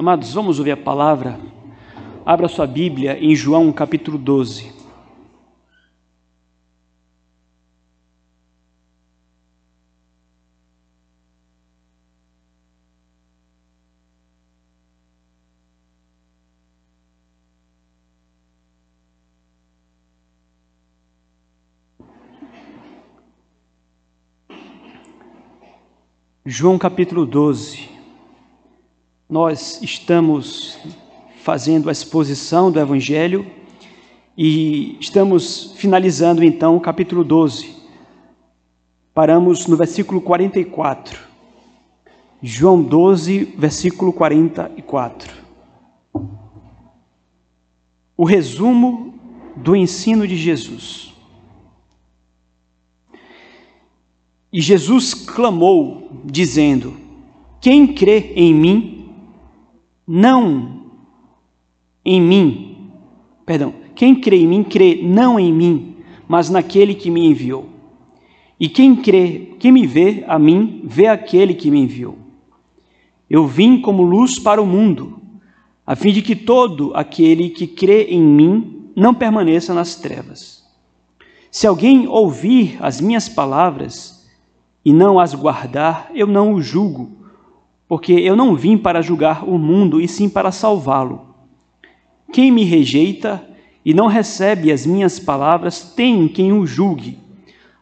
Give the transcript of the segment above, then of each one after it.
Amados, vamos ouvir a palavra. Abra sua Bíblia em João capítulo 12. João capítulo 12. Nós estamos fazendo a exposição do Evangelho e estamos finalizando então o capítulo 12. Paramos no versículo 44. João 12, versículo 44. O resumo do ensino de Jesus. E Jesus clamou, dizendo: Quem crê em mim, não em mim, perdão, quem crê em mim, crê não em mim, mas naquele que me enviou. E quem crê, quem me vê a mim, vê aquele que me enviou. Eu vim como luz para o mundo, a fim de que todo aquele que crê em mim não permaneça nas trevas. Se alguém ouvir as minhas palavras e não as guardar, eu não o julgo, porque eu não vim para julgar o mundo, e sim para salvá-lo. Quem me rejeita e não recebe as minhas palavras, tem quem o julgue.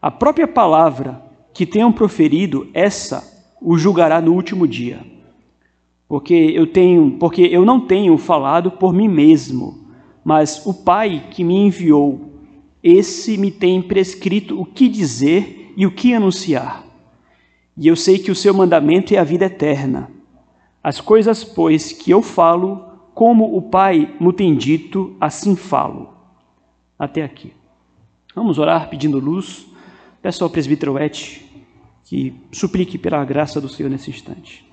A própria palavra que tenham proferido, essa o julgará no último dia. Porque eu tenho, porque eu não tenho falado por mim mesmo, mas o Pai que me enviou, esse me tem prescrito o que dizer e o que anunciar. E eu sei que o seu mandamento é a vida eterna. As coisas, pois, que eu falo, como o Pai me tem dito, assim falo. Até aqui. Vamos orar pedindo luz. Peço ao presbítero Et que suplique pela graça do Senhor nesse instante.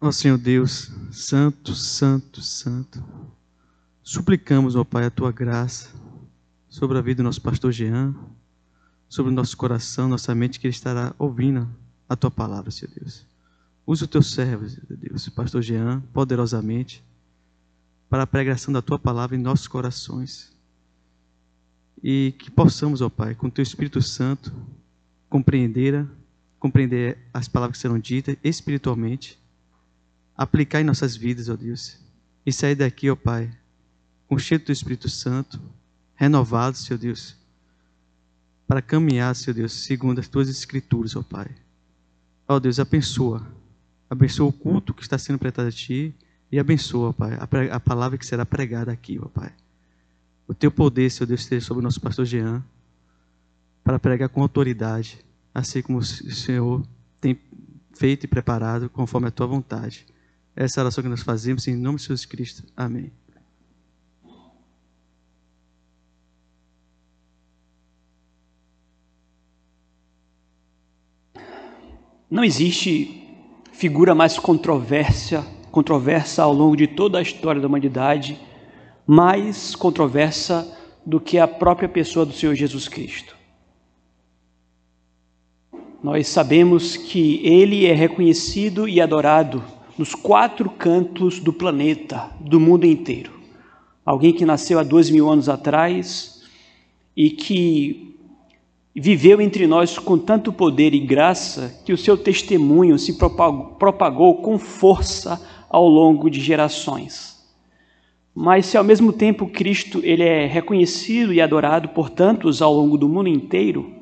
Ó Senhor Deus, Santo, Santo, Santo, suplicamos, ó Pai, a tua graça sobre a vida do nosso pastor Jean, sobre o nosso coração, nossa mente, que ele estará ouvindo a tua palavra, Senhor Deus. Usa o teu servo, Senhor Deus, pastor Jean, poderosamente, para a pregação da tua palavra em nossos corações. E que possamos, ó Pai, com o teu Espírito Santo, compreender, compreender as palavras que serão ditas espiritualmente, aplicar em nossas vidas, ó Deus, e sair daqui, ó Pai, com cheio do Espírito Santo, renovados, Senhor Deus, para caminhar, Senhor Deus, segundo as tuas escrituras, ó Pai. Ó Deus, abençoa. Abençoa o culto que está sendo prestado a Ti e abençoa, ó Pai, a, a palavra que será pregada aqui, ó Pai. O Teu poder, Senhor Deus, esteja sobre o nosso pastor Jean, para pregar com autoridade, assim como o Senhor tem feito e preparado, conforme a Tua vontade. Essa é oração que nós fazemos em nome de Jesus Cristo. Amém. Não existe figura mais controversa, controversa ao longo de toda a história da humanidade, mais controversa do que a própria pessoa do Senhor Jesus Cristo. Nós sabemos que ele é reconhecido e adorado nos quatro cantos do planeta, do mundo inteiro. Alguém que nasceu há dois mil anos atrás e que viveu entre nós com tanto poder e graça que o seu testemunho se propagou, propagou com força ao longo de gerações. Mas se ao mesmo tempo Cristo ele é reconhecido e adorado por tantos ao longo do mundo inteiro,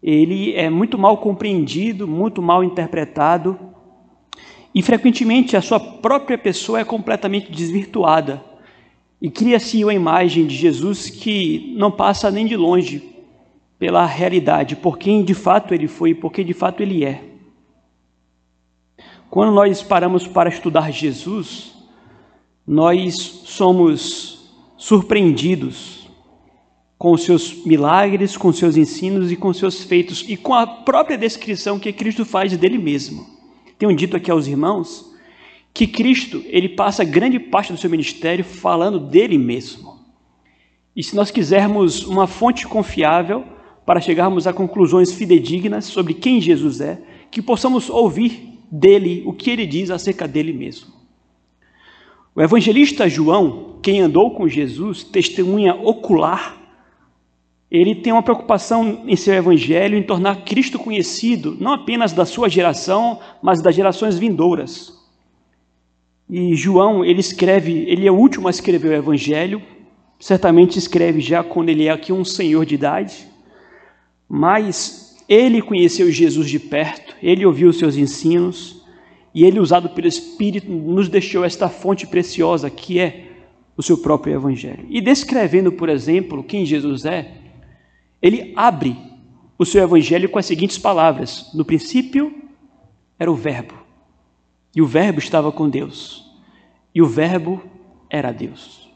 ele é muito mal compreendido, muito mal interpretado e frequentemente a sua própria pessoa é completamente desvirtuada. E cria-se uma imagem de Jesus que não passa nem de longe pela realidade, por quem de fato ele foi e por quem de fato ele é. Quando nós paramos para estudar Jesus, nós somos surpreendidos com os seus milagres, com os seus ensinos e com os seus feitos e com a própria descrição que Cristo faz dele mesmo. Tenho dito aqui aos irmãos que Cristo, ele passa grande parte do seu ministério falando dele mesmo. E se nós quisermos uma fonte confiável, para chegarmos a conclusões fidedignas sobre quem Jesus é, que possamos ouvir dele o que ele diz acerca dele mesmo. O evangelista João, quem andou com Jesus, testemunha ocular, ele tem uma preocupação em seu evangelho em tornar Cristo conhecido, não apenas da sua geração, mas das gerações vindouras. E João, ele escreve, ele é o último a escrever o evangelho, certamente escreve já quando ele é aqui um senhor de idade, mas ele conheceu Jesus de perto, ele ouviu os seus ensinos, e ele, usado pelo Espírito, nos deixou esta fonte preciosa que é o seu próprio Evangelho. E descrevendo, por exemplo, quem Jesus é, ele abre o seu Evangelho com as seguintes palavras: No princípio era o Verbo, e o Verbo estava com Deus, e o Verbo era Deus.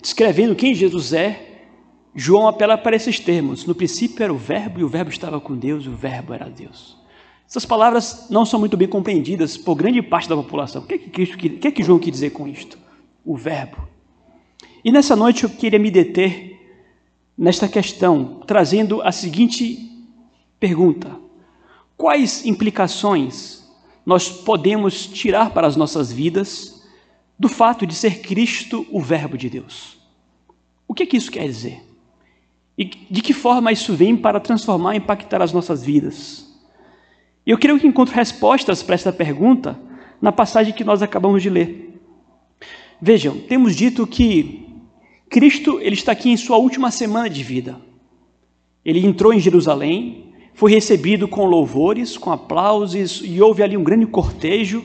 Descrevendo quem Jesus é, João apela para esses termos: No princípio era o Verbo, e o Verbo estava com Deus, e o Verbo era Deus. Essas palavras não são muito bem compreendidas por grande parte da população. O que é que, que, é que João quer dizer com isto? O verbo. E nessa noite eu queria me deter nesta questão, trazendo a seguinte pergunta: Quais implicações nós podemos tirar para as nossas vidas do fato de ser Cristo o Verbo de Deus? O que é que isso quer dizer? E de que forma isso vem para transformar e impactar as nossas vidas? Eu creio que encontro respostas para esta pergunta na passagem que nós acabamos de ler. Vejam, temos dito que Cristo ele está aqui em sua última semana de vida. Ele entrou em Jerusalém, foi recebido com louvores, com aplausos, e houve ali um grande cortejo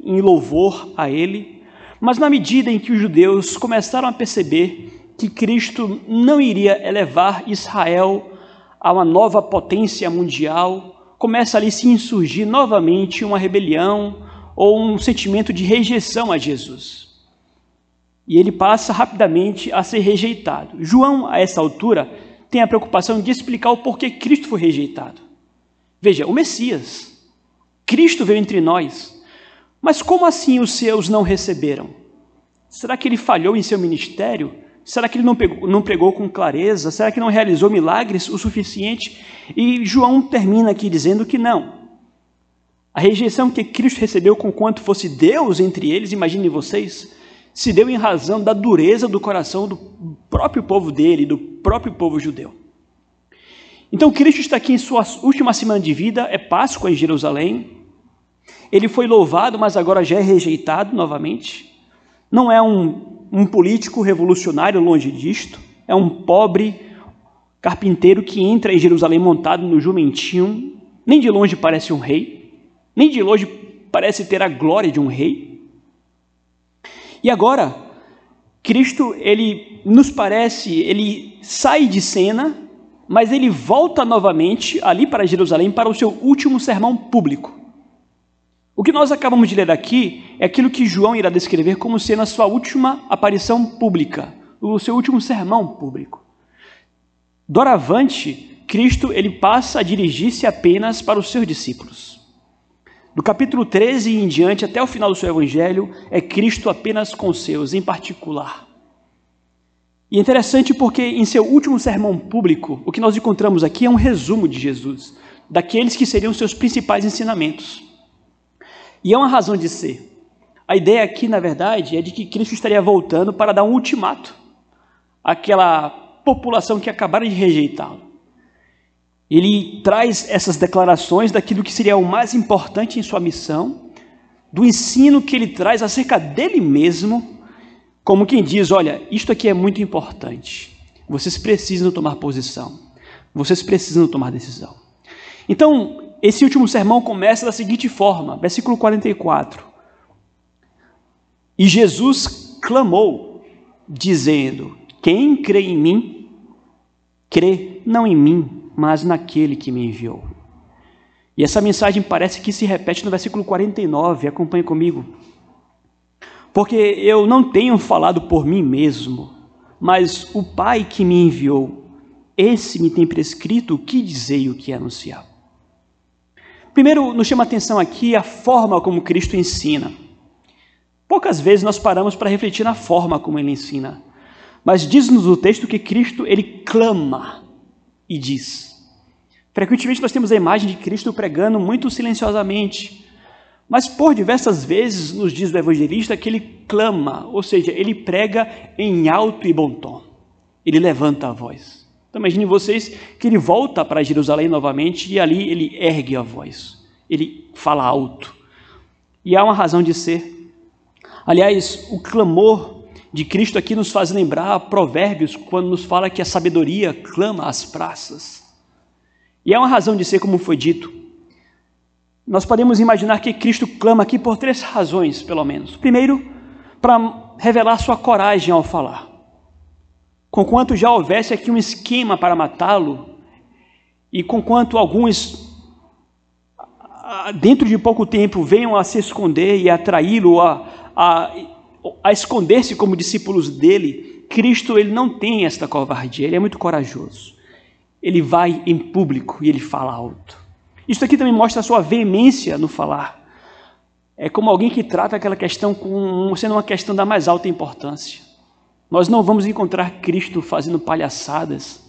em louvor a ele. Mas na medida em que os judeus começaram a perceber que Cristo não iria elevar Israel a uma nova potência mundial, começa ali se insurgir novamente uma rebelião ou um sentimento de rejeição a Jesus. E ele passa rapidamente a ser rejeitado. João, a essa altura, tem a preocupação de explicar o porquê Cristo foi rejeitado. Veja, o Messias, Cristo veio entre nós, mas como assim os seus não receberam? Será que ele falhou em seu ministério? Será que ele não, pegou, não pregou com clareza? Será que não realizou milagres o suficiente? E João termina aqui dizendo que não. A rejeição que Cristo recebeu com quanto fosse Deus entre eles, imaginem vocês, se deu em razão da dureza do coração do próprio povo dele, do próprio povo judeu. Então Cristo está aqui em sua última semana de vida, é Páscoa em Jerusalém. Ele foi louvado, mas agora já é rejeitado novamente. Não é um um político revolucionário longe disto, é um pobre carpinteiro que entra em Jerusalém montado no jumentinho, nem de longe parece um rei, nem de longe parece ter a glória de um rei. E agora, Cristo, ele nos parece, ele sai de cena, mas ele volta novamente ali para Jerusalém para o seu último sermão público. O que nós acabamos de ler aqui é aquilo que João irá descrever como sendo a sua última aparição pública, o seu último sermão público. Doravante, Cristo ele passa a dirigir-se apenas para os seus discípulos. Do capítulo 13 em diante, até o final do seu evangelho, é Cristo apenas com os seus, em particular. E é interessante porque em seu último sermão público, o que nós encontramos aqui é um resumo de Jesus, daqueles que seriam seus principais ensinamentos. E é uma razão de ser. A ideia aqui, na verdade, é de que Cristo estaria voltando para dar um ultimato àquela população que acabaram de rejeitá-lo. Ele traz essas declarações daquilo que seria o mais importante em sua missão, do ensino que ele traz acerca dele mesmo, como quem diz: olha, isto aqui é muito importante. Vocês precisam tomar posição. Vocês precisam tomar decisão. Então, esse último sermão começa da seguinte forma, versículo 44. E Jesus clamou, dizendo: Quem crê em mim, crê não em mim, mas naquele que me enviou. E essa mensagem parece que se repete no versículo 49, acompanhe comigo. Porque eu não tenho falado por mim mesmo, mas o Pai que me enviou, esse me tem prescrito o que dizer e o que anunciar. Primeiro, nos chama a atenção aqui a forma como Cristo ensina. Poucas vezes nós paramos para refletir na forma como ele ensina. Mas diz-nos o texto que Cristo, ele clama e diz. Frequentemente nós temos a imagem de Cristo pregando muito silenciosamente, mas por diversas vezes nos diz o evangelista que ele clama, ou seja, ele prega em alto e bom tom. Ele levanta a voz. Então imagine vocês que ele volta para Jerusalém novamente e ali ele ergue a voz. Ele fala alto. E há uma razão de ser. Aliás, o clamor de Cristo aqui nos faz lembrar provérbios quando nos fala que a sabedoria clama às praças. E há uma razão de ser, como foi dito. Nós podemos imaginar que Cristo clama aqui por três razões, pelo menos. Primeiro, para revelar sua coragem ao falar. Conquanto já houvesse aqui um esquema para matá-lo, e conquanto alguns, dentro de pouco tempo, venham a se esconder e atraí-lo a, a, a esconder-se como discípulos dele, Cristo ele não tem esta covardia, ele é muito corajoso. Ele vai em público e ele fala alto. Isso aqui também mostra a sua veemência no falar. É como alguém que trata aquela questão como sendo uma questão da mais alta importância. Nós não vamos encontrar Cristo fazendo palhaçadas,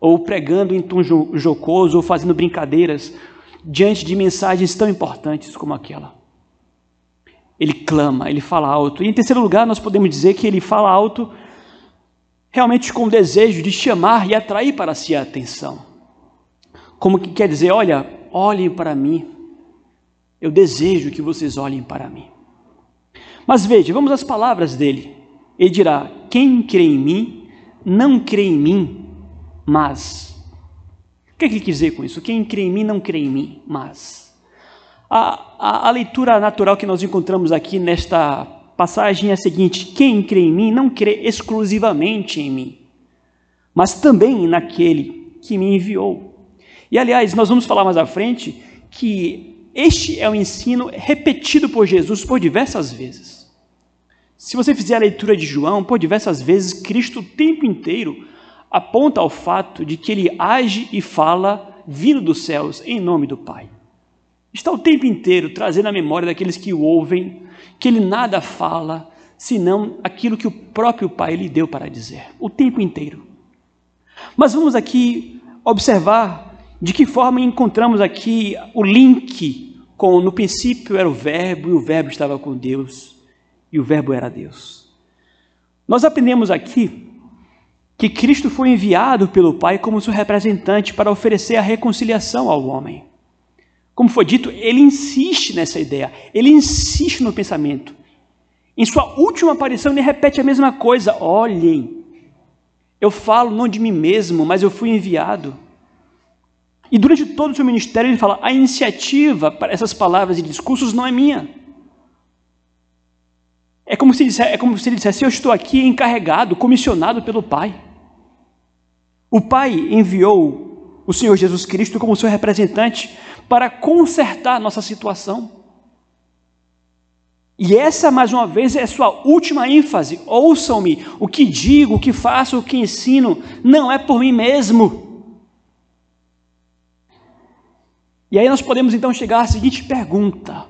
ou pregando em tom jocoso, ou fazendo brincadeiras diante de mensagens tão importantes como aquela. Ele clama, ele fala alto. E em terceiro lugar, nós podemos dizer que ele fala alto realmente com o desejo de chamar e atrair para si a atenção. Como que quer dizer, olha, olhem para mim. Eu desejo que vocês olhem para mim. Mas veja, vamos às palavras dele. Ele dirá: Quem crê em mim, não crê em mim, mas. O que, é que ele quer dizer com isso? Quem crê em mim, não crê em mim, mas. A, a, a leitura natural que nós encontramos aqui nesta passagem é a seguinte: Quem crê em mim, não crê exclusivamente em mim, mas também naquele que me enviou. E aliás, nós vamos falar mais à frente que este é o ensino repetido por Jesus por diversas vezes. Se você fizer a leitura de João, por diversas vezes, Cristo o tempo inteiro aponta ao fato de que ele age e fala vindo dos céus em nome do Pai. Está o tempo inteiro trazendo a memória daqueles que o ouvem que ele nada fala senão aquilo que o próprio Pai lhe deu para dizer, o tempo inteiro. Mas vamos aqui observar de que forma encontramos aqui o link com no princípio era o Verbo e o Verbo estava com Deus e o Verbo era Deus? Nós aprendemos aqui que Cristo foi enviado pelo Pai como seu representante para oferecer a reconciliação ao homem. Como foi dito, ele insiste nessa ideia, ele insiste no pensamento. Em sua última aparição, ele repete a mesma coisa: olhem, eu falo não de mim mesmo, mas eu fui enviado. E durante todo o seu ministério ele fala: a iniciativa para essas palavras e discursos não é minha. É como se dissesse, é como se ele dissesse: eu estou aqui encarregado, comissionado pelo Pai. O Pai enviou o Senhor Jesus Cristo como seu representante para consertar nossa situação. E essa, mais uma vez, é a sua última ênfase. Ouçam-me: o que digo, o que faço, o que ensino, não é por mim mesmo E aí nós podemos então chegar à seguinte pergunta: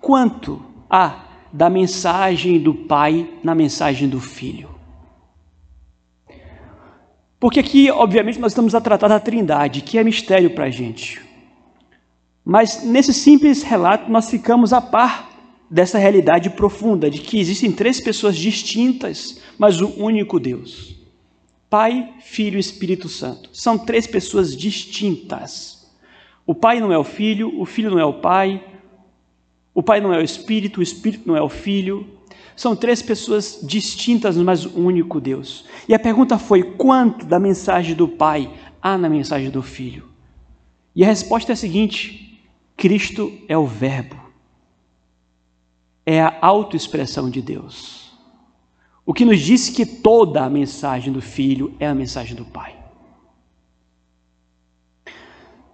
quanto há da mensagem do Pai na mensagem do Filho? Porque aqui, obviamente, nós estamos a tratar da Trindade, que é mistério para a gente. Mas nesse simples relato, nós ficamos a par dessa realidade profunda de que existem três pessoas distintas, mas o único Deus. Pai, Filho e Espírito Santo. São três pessoas distintas. O pai não é o filho, o filho não é o pai, o pai não é o espírito, o espírito não é o filho. São três pessoas distintas, mas um único Deus. E a pergunta foi: quanto da mensagem do pai há na mensagem do filho? E a resposta é a seguinte: Cristo é o Verbo, é a autoexpressão de Deus. O que nos diz que toda a mensagem do filho é a mensagem do pai.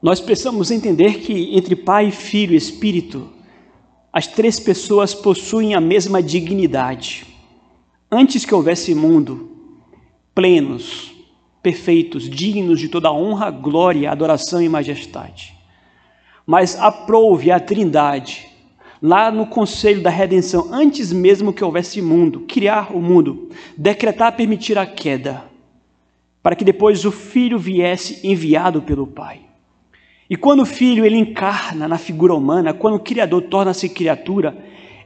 Nós precisamos entender que entre Pai, Filho e Espírito, as três pessoas possuem a mesma dignidade. Antes que houvesse mundo, plenos, perfeitos, dignos de toda honra, glória, adoração e majestade. Mas aprouve a Trindade lá no conselho da redenção, antes mesmo que houvesse mundo, criar o mundo, decretar permitir a queda, para que depois o filho viesse enviado pelo pai. E quando o filho ele encarna na figura humana, quando o criador torna-se criatura,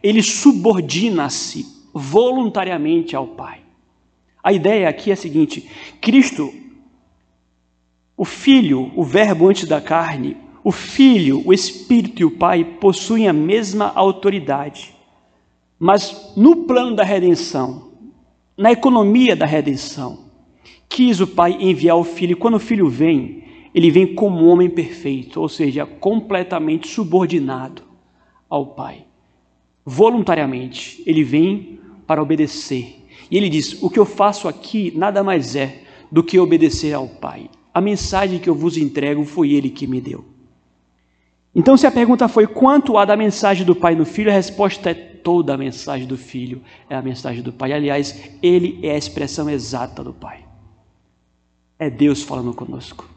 ele subordina-se voluntariamente ao pai. A ideia aqui é a seguinte: Cristo, o filho, o verbo antes da carne, o Filho, o Espírito e o Pai possuem a mesma autoridade. Mas no plano da redenção, na economia da redenção, quis o Pai enviar o Filho, e quando o Filho vem, ele vem como homem perfeito, ou seja, completamente subordinado ao Pai. Voluntariamente, ele vem para obedecer. E ele diz: O que eu faço aqui nada mais é do que obedecer ao Pai. A mensagem que eu vos entrego foi ele que me deu. Então, se a pergunta foi quanto há da mensagem do Pai no Filho, a resposta é toda a mensagem do Filho é a mensagem do Pai. Aliás, ele é a expressão exata do Pai. É Deus falando conosco.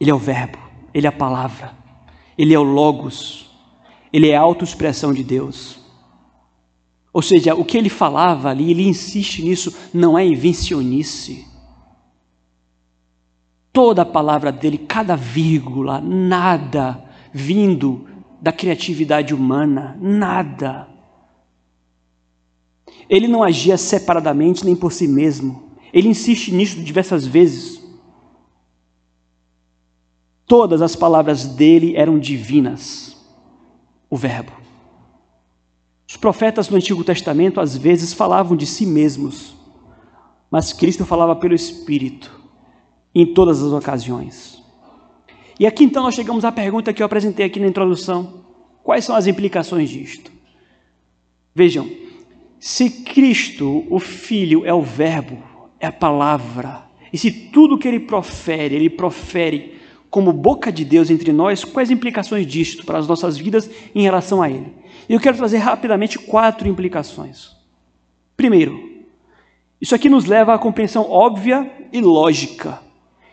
Ele é o Verbo, ele é a palavra, ele é o Logos, ele é a autoexpressão de Deus. Ou seja, o que ele falava ali, ele insiste nisso, não é invencionice toda a palavra dele, cada vírgula, nada vindo da criatividade humana, nada. Ele não agia separadamente nem por si mesmo. Ele insiste nisso diversas vezes. Todas as palavras dele eram divinas. O Verbo. Os profetas no Antigo Testamento às vezes falavam de si mesmos, mas Cristo falava pelo Espírito em todas as ocasiões. E aqui então nós chegamos à pergunta que eu apresentei aqui na introdução: quais são as implicações disto? Vejam, se Cristo, o Filho, é o Verbo, é a palavra, e se tudo que ele profere, ele profere como boca de Deus entre nós, quais implicações disto para as nossas vidas em relação a ele? Eu quero trazer rapidamente quatro implicações. Primeiro, isso aqui nos leva à compreensão óbvia e lógica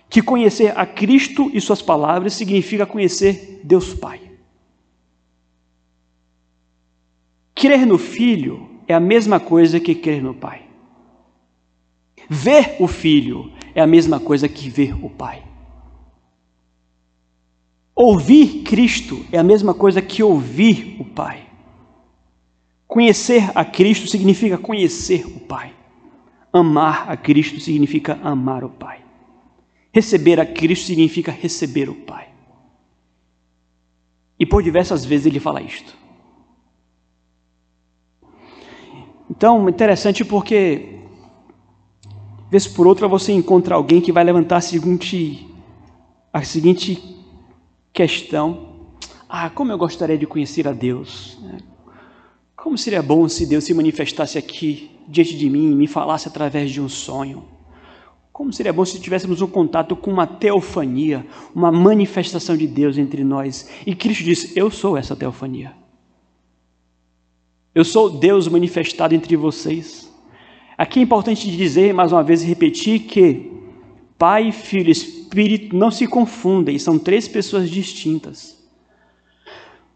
que conhecer a Cristo e Suas palavras significa conhecer Deus Pai. Crer no Filho é a mesma coisa que crer no Pai. Ver o Filho é a mesma coisa que ver o Pai. Ouvir Cristo é a mesma coisa que ouvir o Pai. Conhecer a Cristo significa conhecer o Pai. Amar a Cristo significa amar o Pai. Receber a Cristo significa receber o Pai. E por diversas vezes ele fala isto. Então, interessante porque, vez por outra, você encontra alguém que vai levantar a seguinte, a seguinte questão: Ah, como eu gostaria de conhecer a Deus. Como seria bom se Deus se manifestasse aqui diante de mim e me falasse através de um sonho. Como seria bom se tivéssemos um contato com uma teofania, uma manifestação de Deus entre nós. E Cristo disse: Eu sou essa teofania. Eu sou Deus manifestado entre vocês. Aqui é importante dizer, mais uma vez, repetir que Pai, Filho e Espírito não se confundem, são três pessoas distintas.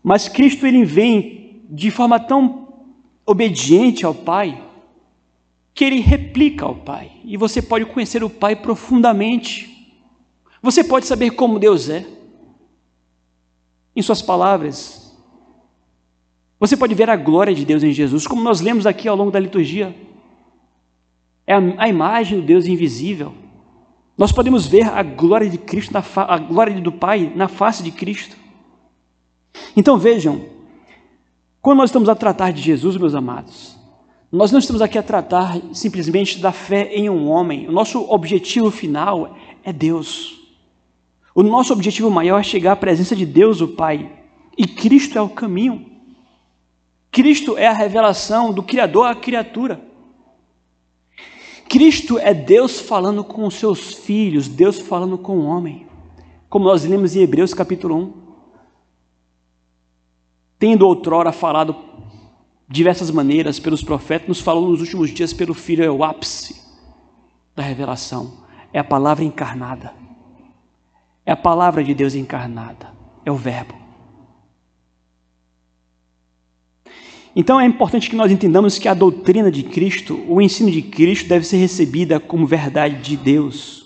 Mas Cristo ele vem de forma tão obediente ao Pai, que ele replica ao Pai. E você pode conhecer o Pai profundamente. Você pode saber como Deus é. Em Suas palavras. Você pode ver a glória de Deus em Jesus, como nós lemos aqui ao longo da liturgia. É a, imagem do Deus invisível. Nós podemos ver a glória de Cristo, na a glória do Pai na face de Cristo. Então vejam, quando nós estamos a tratar de Jesus, meus amados, nós não estamos aqui a tratar simplesmente da fé em um homem. O nosso objetivo final é Deus. O nosso objetivo maior é chegar à presença de Deus, o Pai. E Cristo é o caminho. Cristo é a revelação do Criador à criatura. Cristo é Deus falando com os seus filhos, Deus falando com o homem. Como nós lemos em Hebreus capítulo 1. Tendo outrora falado diversas maneiras pelos profetas, nos falou nos últimos dias pelo Filho, é o ápice da revelação. É a palavra encarnada. É a palavra de Deus encarnada. É o Verbo. Então é importante que nós entendamos que a doutrina de Cristo, o ensino de Cristo, deve ser recebida como verdade de Deus.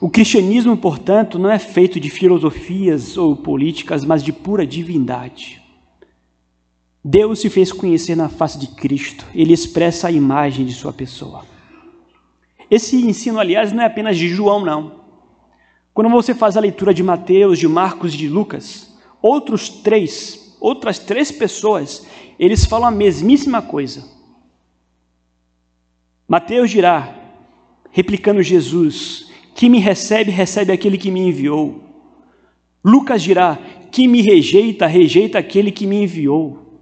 O cristianismo, portanto, não é feito de filosofias ou políticas, mas de pura divindade. Deus se fez conhecer na face de Cristo, ele expressa a imagem de sua pessoa. Esse ensino, aliás, não é apenas de João, não. Quando você faz a leitura de Mateus, de Marcos e de Lucas, outros três, outras três pessoas, eles falam a mesmíssima coisa. Mateus dirá, replicando Jesus, que me recebe, recebe aquele que me enviou. Lucas dirá, que me rejeita, rejeita aquele que me enviou.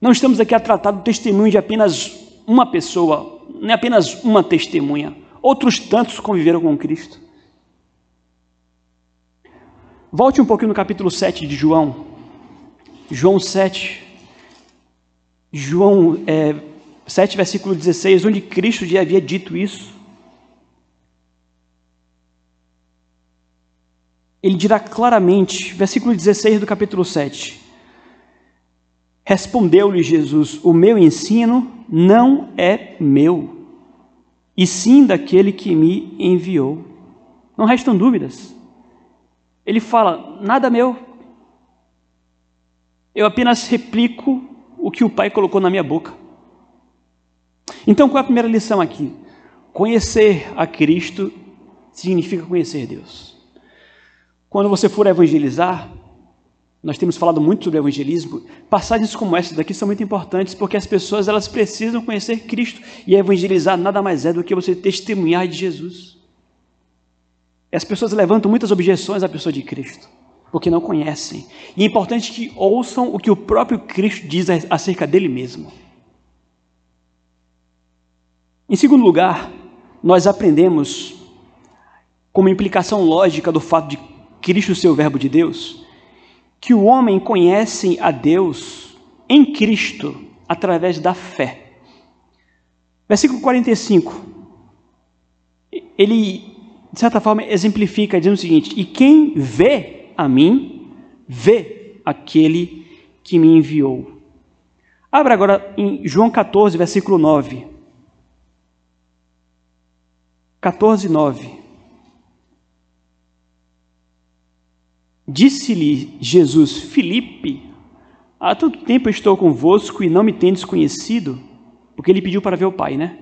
Não estamos aqui a tratar do testemunho de apenas uma pessoa, é apenas uma testemunha. Outros tantos conviveram com Cristo. Volte um pouquinho no capítulo 7 de João. João 7. João é, 7, versículo 16, onde Cristo já havia dito isso. Ele dirá claramente, versículo 16 do capítulo 7. Respondeu-lhe Jesus: O meu ensino não é meu, e sim daquele que me enviou. Não restam dúvidas. Ele fala: nada meu. Eu apenas replico o que o Pai colocou na minha boca. Então, qual é a primeira lição aqui? Conhecer a Cristo significa conhecer Deus. Quando você for evangelizar, nós temos falado muito sobre evangelismo, passagens como essa daqui são muito importantes porque as pessoas elas precisam conhecer Cristo e evangelizar nada mais é do que você testemunhar de Jesus. As pessoas levantam muitas objeções à pessoa de Cristo, porque não conhecem. E é importante que ouçam o que o próprio Cristo diz acerca dele mesmo. Em segundo lugar, nós aprendemos, como implicação lógica do fato de Cristo ser o Verbo de Deus, que o homem conhece a Deus em Cristo através da fé. Versículo 45. Ele de certa forma, exemplifica dizendo o seguinte: E quem vê a mim, vê aquele que me enviou. Abra agora em João 14, versículo 9. 14, 9. Disse-lhe Jesus, Filipe, há tanto tempo estou convosco e não me tendes conhecido, porque ele pediu para ver o Pai, né?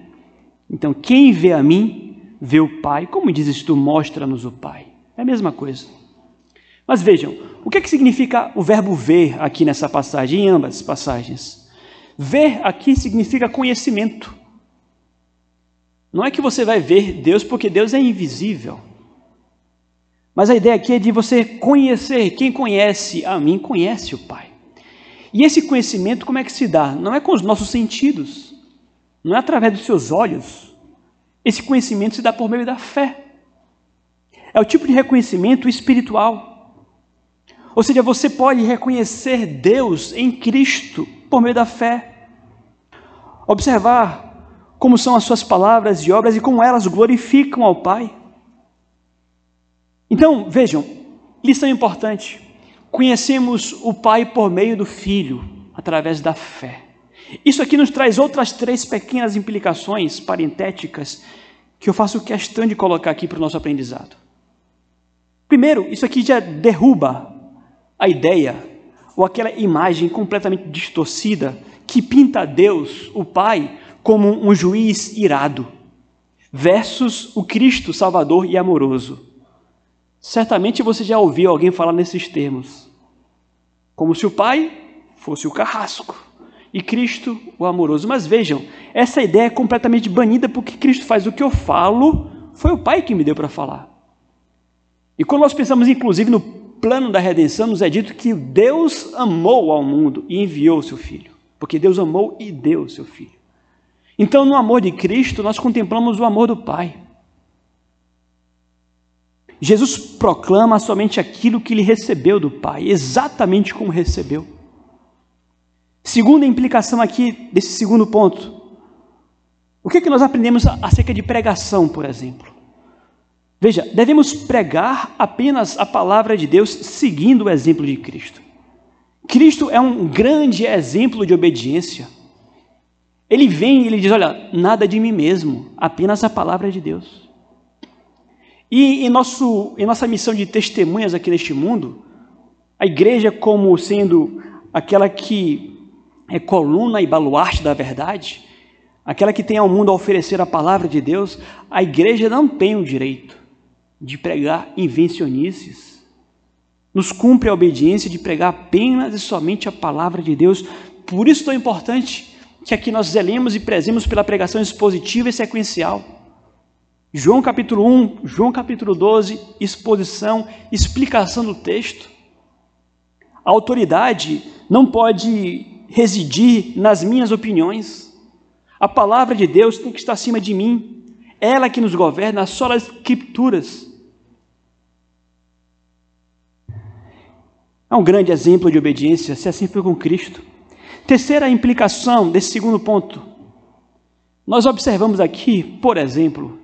Então, quem vê a mim, vê o Pai. Como dizes tu, mostra-nos o Pai? É a mesma coisa. Mas vejam, o que, é que significa o verbo ver aqui nessa passagem, em ambas passagens? Ver aqui significa conhecimento. Não é que você vai ver Deus porque Deus é invisível. Mas a ideia aqui é de você conhecer. Quem conhece a mim, conhece o Pai. E esse conhecimento, como é que se dá? Não é com os nossos sentidos, não é através dos seus olhos, esse conhecimento se dá por meio da fé. É o tipo de reconhecimento espiritual. Ou seja, você pode reconhecer Deus em Cristo por meio da fé. Observar como são as suas palavras e obras e como elas glorificam ao Pai. Então, vejam, lição importante. Conhecemos o Pai por meio do Filho, através da fé. Isso aqui nos traz outras três pequenas implicações parentéticas que eu faço questão de colocar aqui para o nosso aprendizado. Primeiro, isso aqui já derruba a ideia ou aquela imagem completamente distorcida que pinta Deus, o Pai, como um juiz irado, versus o Cristo Salvador e amoroso. Certamente você já ouviu alguém falar nesses termos, como se o Pai fosse o carrasco e Cristo o amoroso. Mas vejam, essa ideia é completamente banida porque Cristo faz o que eu falo, foi o Pai que me deu para falar. E quando nós pensamos inclusive no plano da redenção, nos é dito que Deus amou ao mundo e enviou o seu filho, porque Deus amou e deu o seu filho. Então, no amor de Cristo, nós contemplamos o amor do Pai. Jesus proclama somente aquilo que ele recebeu do Pai, exatamente como recebeu. Segunda implicação aqui desse segundo ponto. O que, é que nós aprendemos acerca de pregação, por exemplo? Veja, devemos pregar apenas a palavra de Deus seguindo o exemplo de Cristo. Cristo é um grande exemplo de obediência. Ele vem e ele diz: Olha, nada de mim mesmo, apenas a palavra de Deus. E em, nosso, em nossa missão de testemunhas aqui neste mundo, a igreja, como sendo aquela que é coluna e baluarte da verdade, aquela que tem ao mundo a oferecer a palavra de Deus, a igreja não tem o direito de pregar invencionices. Nos cumpre a obediência de pregar apenas e somente a palavra de Deus. Por isso é tão importante que aqui nós zelemos e prezemos pela pregação expositiva e sequencial. João capítulo 1, João capítulo 12, exposição, explicação do texto. A autoridade não pode residir nas minhas opiniões. A palavra de Deus tem que estar acima de mim. Ela que nos governa, só as escrituras. É um grande exemplo de obediência, se assim foi com Cristo. Terceira implicação desse segundo ponto. Nós observamos aqui, por exemplo,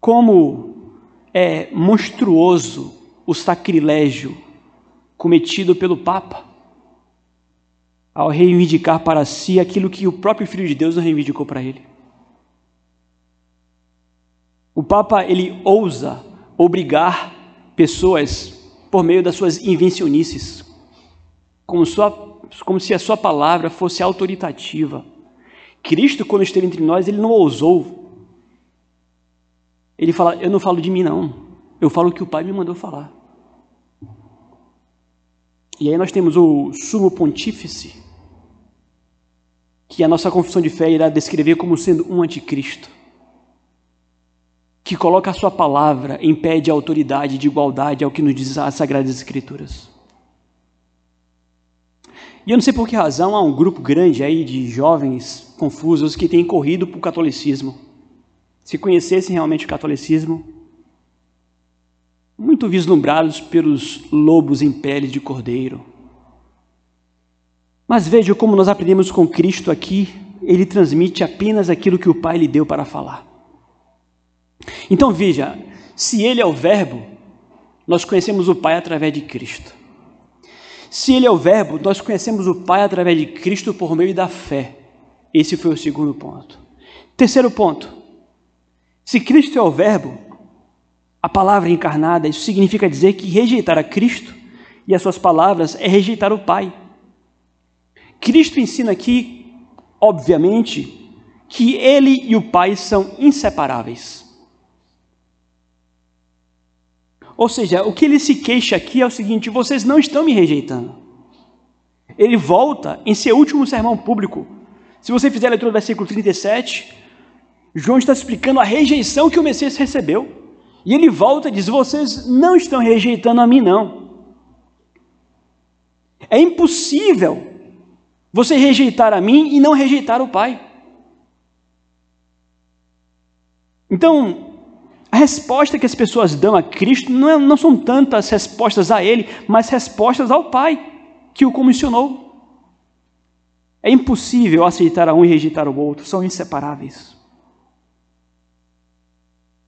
como é monstruoso o sacrilégio cometido pelo Papa ao reivindicar para si aquilo que o próprio Filho de Deus não reivindicou para ele. O Papa ele ousa obrigar pessoas por meio das suas invencionices, como, sua, como se a sua palavra fosse autoritativa. Cristo, quando esteve entre nós, ele não ousou. Ele fala: Eu não falo de mim, não. Eu falo o que o Pai me mandou falar. E aí nós temos o sumo pontífice, que a nossa confissão de fé irá descrever como sendo um anticristo, que coloca a sua palavra em pé de autoridade, de igualdade ao que nos diz as Sagradas Escrituras. E eu não sei por que razão há um grupo grande aí de jovens confusos que têm corrido para o catolicismo. Se conhecessem realmente o catolicismo, muito vislumbrados pelos lobos em pele de cordeiro, mas veja como nós aprendemos com Cristo aqui, ele transmite apenas aquilo que o Pai lhe deu para falar. Então veja, se ele é o Verbo, nós conhecemos o Pai através de Cristo. Se ele é o Verbo, nós conhecemos o Pai através de Cristo por meio da fé. Esse foi o segundo ponto. Terceiro ponto. Se Cristo é o Verbo, a palavra encarnada, isso significa dizer que rejeitar a Cristo e as suas palavras é rejeitar o Pai. Cristo ensina aqui, obviamente, que ele e o Pai são inseparáveis. Ou seja, o que ele se queixa aqui é o seguinte: vocês não estão me rejeitando. Ele volta em seu último sermão público. Se você fizer a leitura do versículo 37, João está explicando a rejeição que o Messias recebeu. E ele volta e diz: Vocês não estão rejeitando a mim, não. É impossível você rejeitar a mim e não rejeitar o Pai. Então, a resposta que as pessoas dão a Cristo não, é, não são tantas respostas a Ele, mas respostas ao Pai que o comissionou. É impossível aceitar a um e rejeitar o outro, são inseparáveis.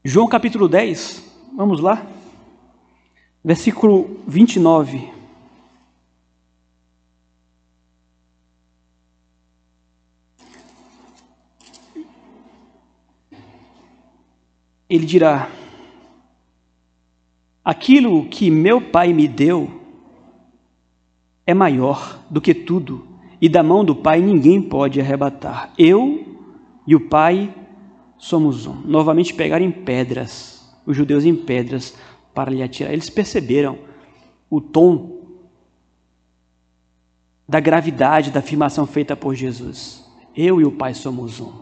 João capítulo 10, vamos lá, versículo 29. ele dirá: Aquilo que meu Pai me deu é maior do que tudo, e da mão do Pai ninguém pode arrebatar. Eu e o Pai somos um. Novamente pegaram em pedras, os judeus em pedras, para lhe atirar. Eles perceberam o tom da gravidade da afirmação feita por Jesus. Eu e o Pai somos um.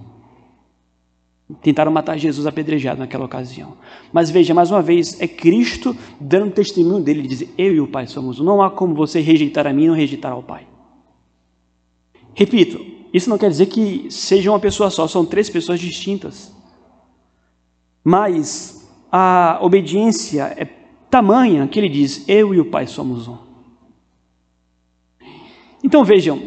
Tentaram matar Jesus apedrejado naquela ocasião. Mas veja, mais uma vez, é Cristo dando testemunho dele, diz: Eu e o Pai somos um. Não há como você rejeitar a mim e não rejeitar ao Pai. Repito, isso não quer dizer que seja uma pessoa só, são três pessoas distintas. Mas a obediência é tamanha que ele diz: Eu e o Pai somos um. Então vejam,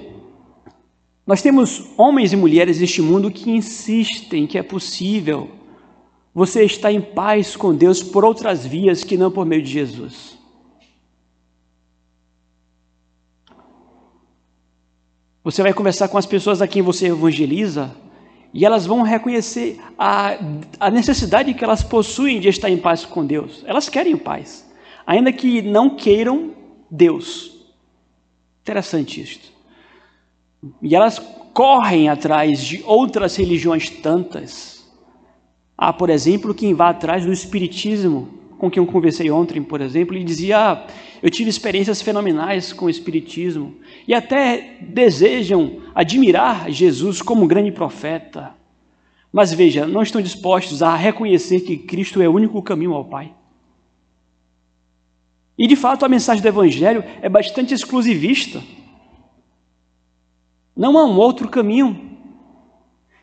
nós temos homens e mulheres neste mundo que insistem que é possível você estar em paz com Deus por outras vias que não por meio de Jesus. Você vai conversar com as pessoas a quem você evangeliza e elas vão reconhecer a, a necessidade que elas possuem de estar em paz com Deus. Elas querem paz, ainda que não queiram Deus. Interessante isto. E elas correm atrás de outras religiões tantas. Há, por exemplo, quem vá atrás do Espiritismo, com quem eu conversei ontem, por exemplo, e dizia: ah, Eu tive experiências fenomenais com o Espiritismo. E até desejam admirar Jesus como grande profeta. Mas veja, não estão dispostos a reconhecer que Cristo é o único caminho ao Pai. E de fato a mensagem do Evangelho é bastante exclusivista. Não há um outro caminho.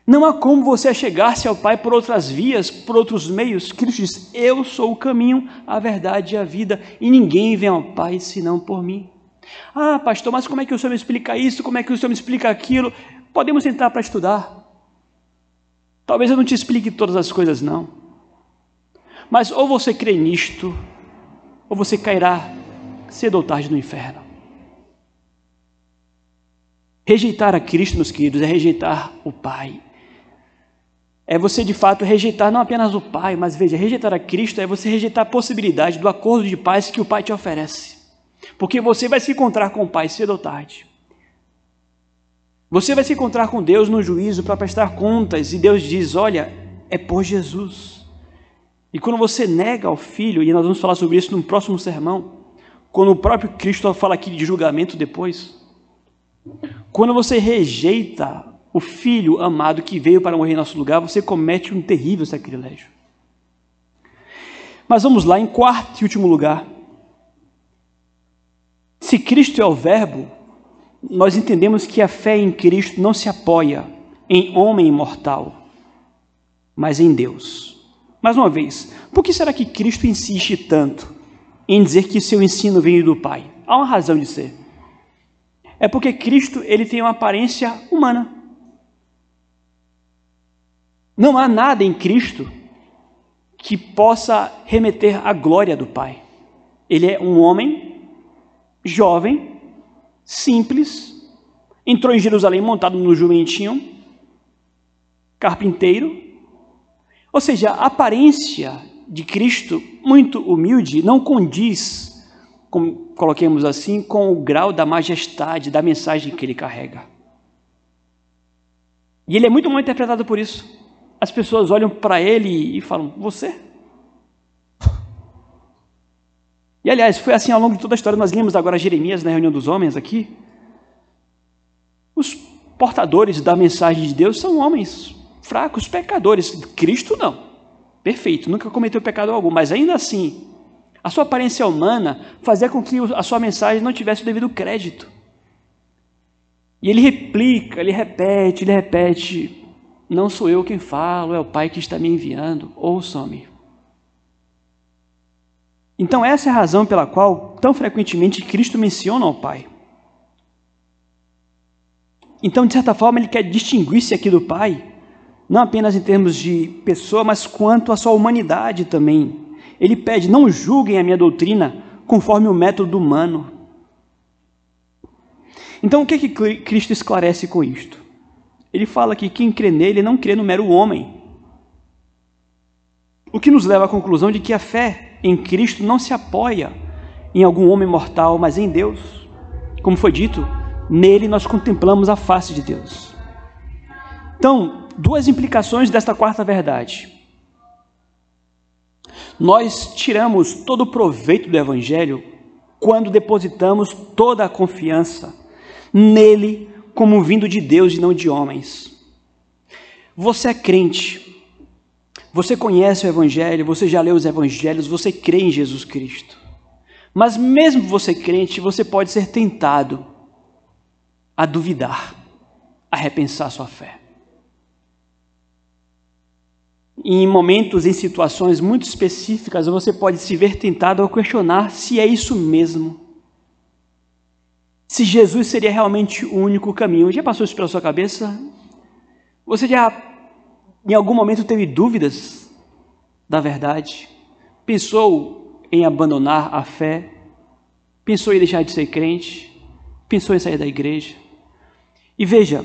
Não há como você chegar-se ao Pai por outras vias, por outros meios. Cristo diz: Eu sou o caminho, a verdade e a vida, e ninguém vem ao Pai senão por mim. Ah, pastor, mas como é que o senhor me explica isso? Como é que o senhor me explica aquilo? Podemos entrar para estudar. Talvez eu não te explique todas as coisas, não. Mas ou você crê nisto, ou você cairá cedo ou tarde no inferno. Rejeitar a Cristo, meus queridos, é rejeitar o Pai. É você de fato rejeitar não apenas o Pai, mas veja, rejeitar a Cristo é você rejeitar a possibilidade do acordo de paz que o Pai te oferece. Porque você vai se encontrar com o Pai cedo ou tarde. Você vai se encontrar com Deus no juízo para prestar contas, e Deus diz: Olha, é por Jesus. E quando você nega ao Filho, e nós vamos falar sobre isso no próximo sermão, quando o próprio Cristo fala aqui de julgamento depois, quando você rejeita o Filho amado que veio para morrer em nosso lugar, você comete um terrível sacrilégio. Mas vamos lá, em quarto e último lugar. Se Cristo é o Verbo, nós entendemos que a fé em Cristo não se apoia em homem imortal, mas em Deus. Mais uma vez, por que será que Cristo insiste tanto em dizer que seu ensino veio do Pai? Há uma razão de ser. É porque Cristo ele tem uma aparência humana. Não há nada em Cristo que possa remeter à glória do Pai. Ele é um homem jovem, simples, entrou em Jerusalém montado no jumentinho, carpinteiro. Ou seja, a aparência de Cristo, muito humilde, não condiz, como coloquemos assim, com o grau da majestade da mensagem que ele carrega. E ele é muito mal interpretado por isso. As pessoas olham para ele e falam: Você? E aliás, foi assim ao longo de toda a história. Nós lemos agora Jeremias na reunião dos homens aqui. Os portadores da mensagem de Deus são homens fracos, pecadores. Cristo não. Perfeito, nunca cometeu pecado algum, mas ainda assim, a sua aparência humana fazia com que a sua mensagem não tivesse o devido crédito. E ele replica, ele repete, ele repete: Não sou eu quem falo, é o Pai que está me enviando, ouçam-me. Então, essa é a razão pela qual, tão frequentemente, Cristo menciona o Pai. Então, de certa forma, ele quer distinguir-se aqui do Pai, não apenas em termos de pessoa, mas quanto à sua humanidade também. Ele pede: não julguem a minha doutrina conforme o método humano. Então, o que, é que Cristo esclarece com isto? Ele fala que quem crê nele não crê no mero homem. O que nos leva à conclusão de que a fé em Cristo não se apoia em algum homem mortal, mas em Deus. Como foi dito, nele nós contemplamos a face de Deus. Então, duas implicações desta quarta verdade. Nós tiramos todo o proveito do Evangelho quando depositamos toda a confiança nele como vindo de Deus e não de homens. Você é crente, você conhece o Evangelho, você já leu os Evangelhos, você crê em Jesus Cristo. Mas mesmo você crente, você pode ser tentado a duvidar, a repensar sua fé. Em momentos, em situações muito específicas, você pode se ver tentado a questionar se é isso mesmo. Se Jesus seria realmente o único caminho. Já passou isso pela sua cabeça? Você já em algum momento teve dúvidas da verdade? Pensou em abandonar a fé? Pensou em deixar de ser crente? Pensou em sair da igreja? E veja,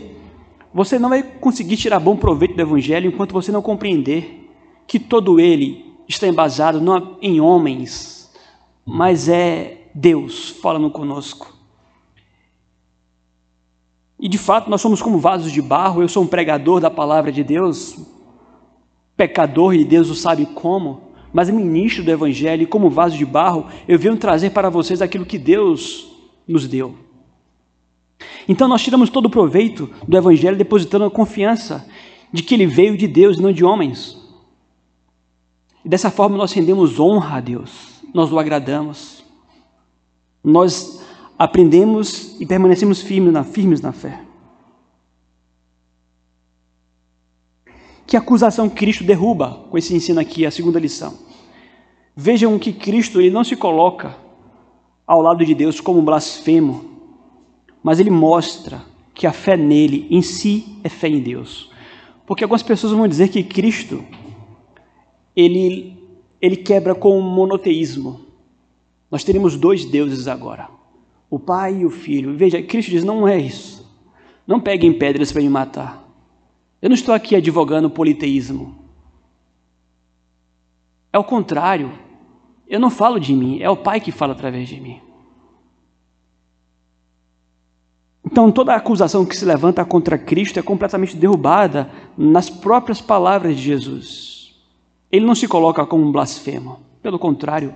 você não vai conseguir tirar bom proveito do Evangelho enquanto você não compreender que todo ele está embasado não em homens, mas é Deus falando conosco. E de fato, nós somos como vasos de barro. Eu sou um pregador da palavra de Deus, pecador e Deus o sabe como, mas ministro do Evangelho, e como vaso de barro, eu venho trazer para vocês aquilo que Deus nos deu. Então nós tiramos todo o proveito do Evangelho depositando a confiança de que ele veio de Deus e não de homens. E dessa forma nós rendemos honra a Deus, nós o agradamos, nós aprendemos e permanecemos firmes na, firmes na fé. Que acusação Cristo derruba com esse ensino aqui, a segunda lição. Vejam que Cristo ele não se coloca ao lado de Deus como um blasfemo, mas ele mostra que a fé nele em si é fé em Deus. Porque algumas pessoas vão dizer que Cristo ele ele quebra com o monoteísmo. Nós teremos dois deuses agora, o Pai e o Filho. Veja, Cristo diz: não é isso. Não peguem pedras para me matar. Eu não estou aqui advogando politeísmo. É o contrário. Eu não falo de mim, é o Pai que fala através de mim. Então, toda acusação que se levanta contra Cristo é completamente derrubada nas próprias palavras de Jesus. Ele não se coloca como um blasfemo, pelo contrário,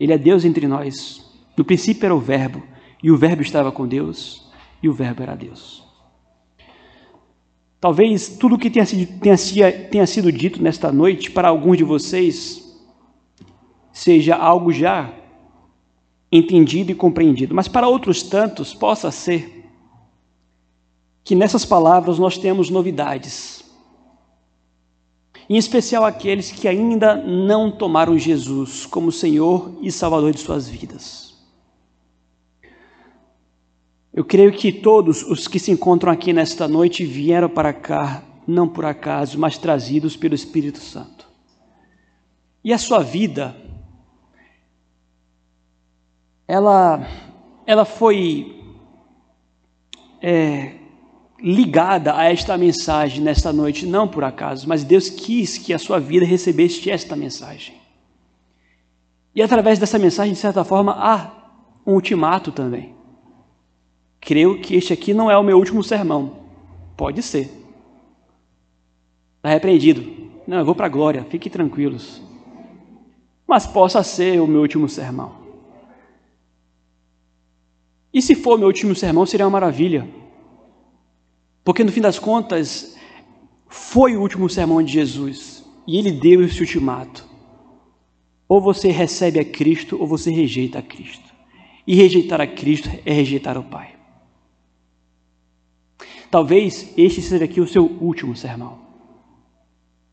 ele é Deus entre nós. No princípio era o Verbo, e o Verbo estava com Deus, e o Verbo era Deus. Talvez tudo o que tenha sido, tenha, tenha sido dito nesta noite para alguns de vocês seja algo já entendido e compreendido. Mas para outros tantos, possa ser que nessas palavras nós temos novidades. Em especial aqueles que ainda não tomaram Jesus como Senhor e Salvador de suas vidas. Eu creio que todos os que se encontram aqui nesta noite vieram para cá, não por acaso, mas trazidos pelo Espírito Santo. E a sua vida ela, ela foi é, ligada a esta mensagem nesta noite, não por acaso, mas Deus quis que a sua vida recebesse esta mensagem. E através dessa mensagem, de certa forma, há um ultimato também. Creio que este aqui não é o meu último sermão. Pode ser. Está repreendido. Não, eu vou para a glória, fiquem tranquilos. Mas possa ser o meu último sermão. E se for meu último sermão, seria uma maravilha. Porque no fim das contas, foi o último sermão de Jesus. E ele deu esse ultimato. Ou você recebe a Cristo, ou você rejeita a Cristo. E rejeitar a Cristo é rejeitar o Pai. Talvez este seja aqui o seu último sermão.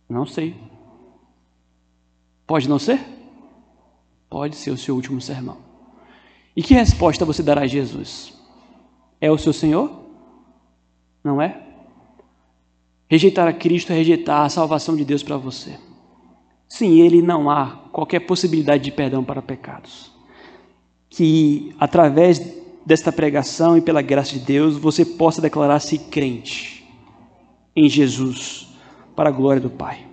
Não sei. Pode não ser? Pode ser o seu último sermão. E que resposta você dará a Jesus? É o seu Senhor? Não é? Rejeitar a Cristo é rejeitar a salvação de Deus para você. Sem Ele não há qualquer possibilidade de perdão para pecados. Que através desta pregação e pela graça de Deus você possa declarar-se crente em Jesus para a glória do Pai.